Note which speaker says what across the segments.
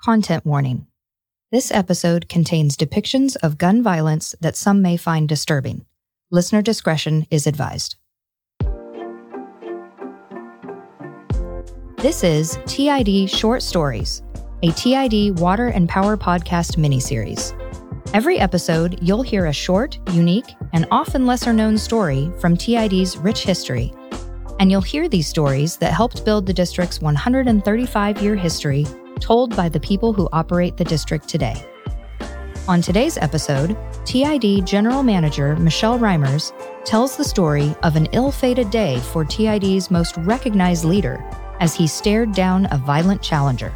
Speaker 1: Content warning. This episode contains depictions of gun violence that some may find disturbing. Listener discretion is advised. This is TID Short Stories, a TID Water and Power podcast miniseries. Every episode, you'll hear a short, unique, and often lesser known story from TID's rich history. And you'll hear these stories that helped build the district's 135 year history told by the people who operate the district today. On today's episode, TID General Manager Michelle Reimers tells the story of an ill fated day for TID's most recognized leader as he stared down a violent challenger.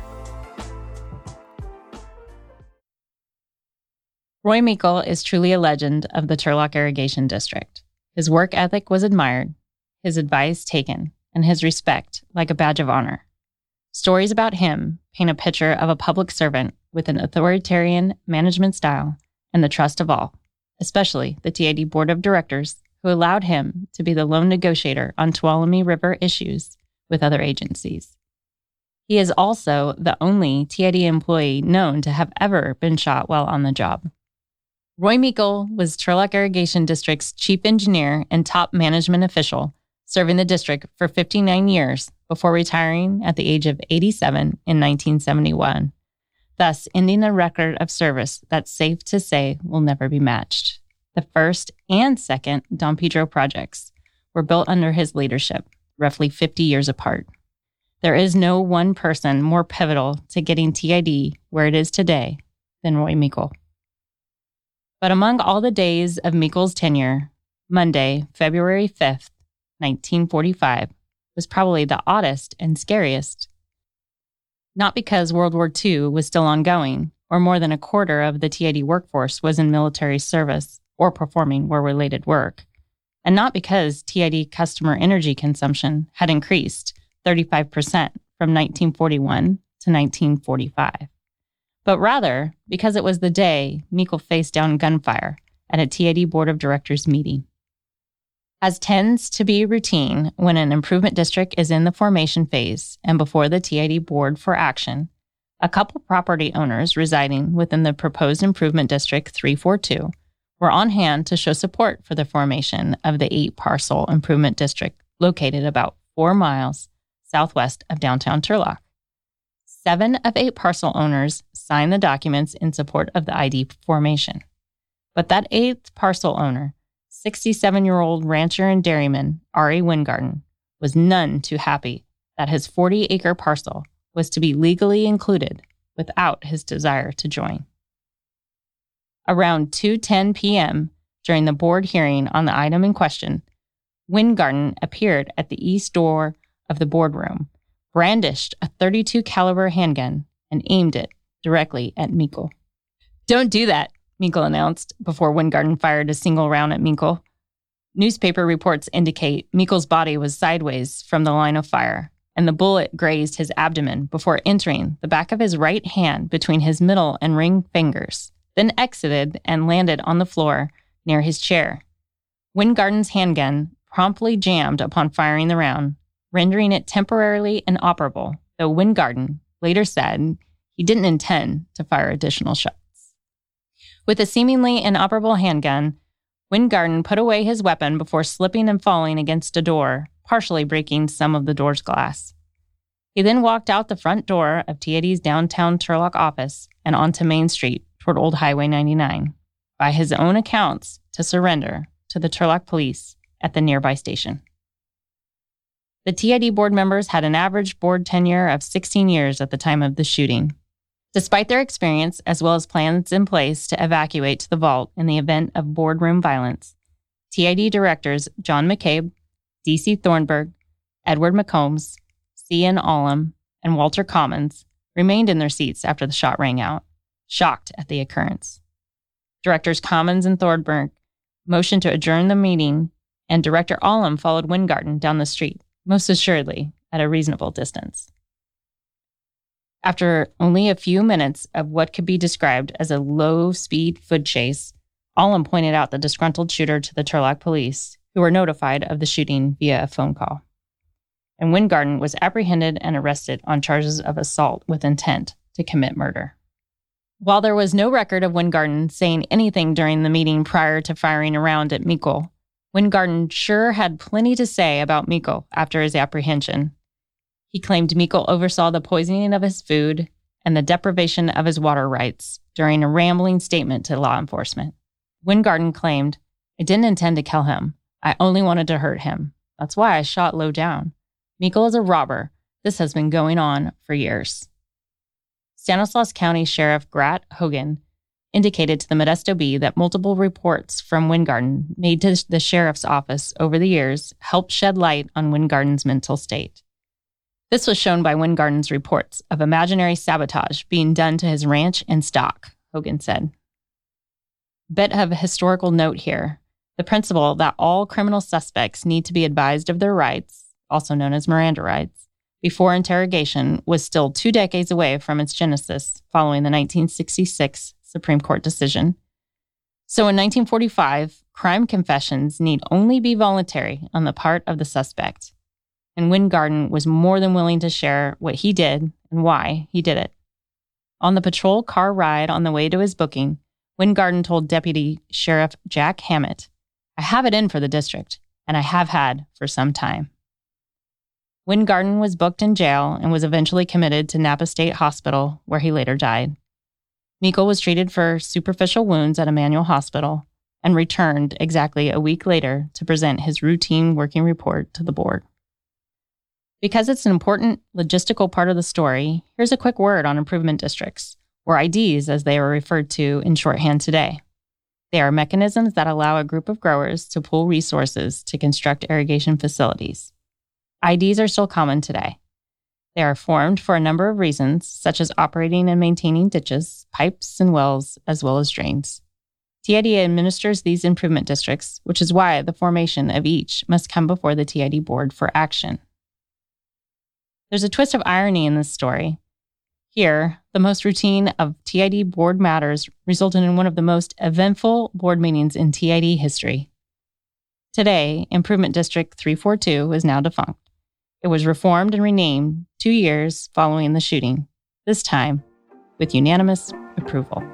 Speaker 2: Roy Meikle is truly a legend of the Turlock Irrigation District. His work ethic was admired, his advice taken, and his respect like a badge of honor. Stories about him paint a picture of a public servant with an authoritarian management style and the trust of all, especially the TID Board of Directors, who allowed him to be the lone negotiator on Tuolumne River issues with other agencies. He is also the only TID employee known to have ever been shot while on the job. Roy Meikle was Turlock Irrigation District's chief engineer and top management official serving the district for 59 years before retiring at the age of 87 in 1971, thus ending a record of service that's safe to say will never be matched. The first and second Don Pedro projects were built under his leadership, roughly 50 years apart. There is no one person more pivotal to getting TID where it is today than Roy Meikle. But among all the days of Meikle's tenure, Monday, February 5th, 1945, was probably the oddest and scariest. Not because World War II was still ongoing, or more than a quarter of the TID workforce was in military service or performing war related work, and not because TID customer energy consumption had increased 35% from 1941 to 1945, but rather because it was the day Meikle faced down gunfire at a TID Board of Directors meeting. As tends to be routine when an improvement district is in the formation phase and before the TID board for action, a couple property owners residing within the proposed improvement district 342 were on hand to show support for the formation of the eight parcel improvement district located about four miles southwest of downtown Turlock. Seven of eight parcel owners signed the documents in support of the ID formation. But that eighth parcel owner 67 year old rancher and dairyman, Ari Wingarden, was none too happy that his 40 acre parcel was to be legally included without his desire to join. Around 2:10 p.m. during the board hearing on the item in question, Wingarden appeared at the east door of the boardroom, brandished a 32 caliber handgun and aimed it directly at Meikle. Don't do that, Meikle announced before Wingarden fired a single round at Meikle. Newspaper reports indicate Meikle's body was sideways from the line of fire, and the bullet grazed his abdomen before entering the back of his right hand between his middle and ring fingers, then exited and landed on the floor near his chair. Wingarden's handgun promptly jammed upon firing the round, rendering it temporarily inoperable, though Wingarden later said he didn't intend to fire additional shots. With a seemingly inoperable handgun, Wingarden put away his weapon before slipping and falling against a door, partially breaking some of the door's glass. He then walked out the front door of TID's downtown Turlock office and onto Main Street toward Old Highway 99, by his own accounts, to surrender to the Turlock police at the nearby station. The TID board members had an average board tenure of 16 years at the time of the shooting, Despite their experience, as well as plans in place to evacuate to the vault in the event of boardroom violence, TID directors John McCabe, D.C. Thornburg, Edward McCombs, C.N. Allum, and Walter Commons remained in their seats after the shot rang out, shocked at the occurrence. Directors Commons and Thornburg motioned to adjourn the meeting, and Director Allum followed Wingarden down the street, most assuredly at a reasonable distance. After only a few minutes of what could be described as a low speed foot chase, Allum pointed out the disgruntled shooter to the Turlock police, who were notified of the shooting via a phone call. And Wingarden was apprehended and arrested on charges of assault with intent to commit murder. While there was no record of Wingarden saying anything during the meeting prior to firing around at Meikle, Wingarden sure had plenty to say about Meikle after his apprehension. He claimed Meikle oversaw the poisoning of his food and the deprivation of his water rights during a rambling statement to law enforcement. Wingarden claimed, I didn't intend to kill him. I only wanted to hurt him. That's why I shot low down. Meikle is a robber. This has been going on for years. Stanislaus County Sheriff Grat Hogan indicated to the Modesto Bee that multiple reports from Wingarden made to the sheriff's office over the years helped shed light on Wingarden's mental state. This was shown by Wingarden's reports of imaginary sabotage being done to his ranch and stock, Hogan said. Bit of a historical note here the principle that all criminal suspects need to be advised of their rights, also known as Miranda rights, before interrogation was still two decades away from its genesis following the 1966 Supreme Court decision. So in 1945, crime confessions need only be voluntary on the part of the suspect. And Wingarden was more than willing to share what he did and why he did it. On the patrol car ride on the way to his booking, Wingarden told Deputy Sheriff Jack Hammett, I have it in for the district, and I have had for some time. Wingarden was booked in jail and was eventually committed to Napa State Hospital, where he later died. Meikle was treated for superficial wounds at Emanuel Hospital and returned exactly a week later to present his routine working report to the board. Because it's an important logistical part of the story, here's a quick word on improvement districts, or IDs as they are referred to in shorthand today. They are mechanisms that allow a group of growers to pool resources to construct irrigation facilities. IDs are still common today. They are formed for a number of reasons, such as operating and maintaining ditches, pipes, and wells, as well as drains. TID administers these improvement districts, which is why the formation of each must come before the TID board for action. There's a twist of irony in this story. Here, the most routine of TID board matters resulted in one of the most eventful board meetings in TID history. Today, Improvement District 342 is now defunct. It was reformed and renamed two years following the shooting, this time with unanimous approval.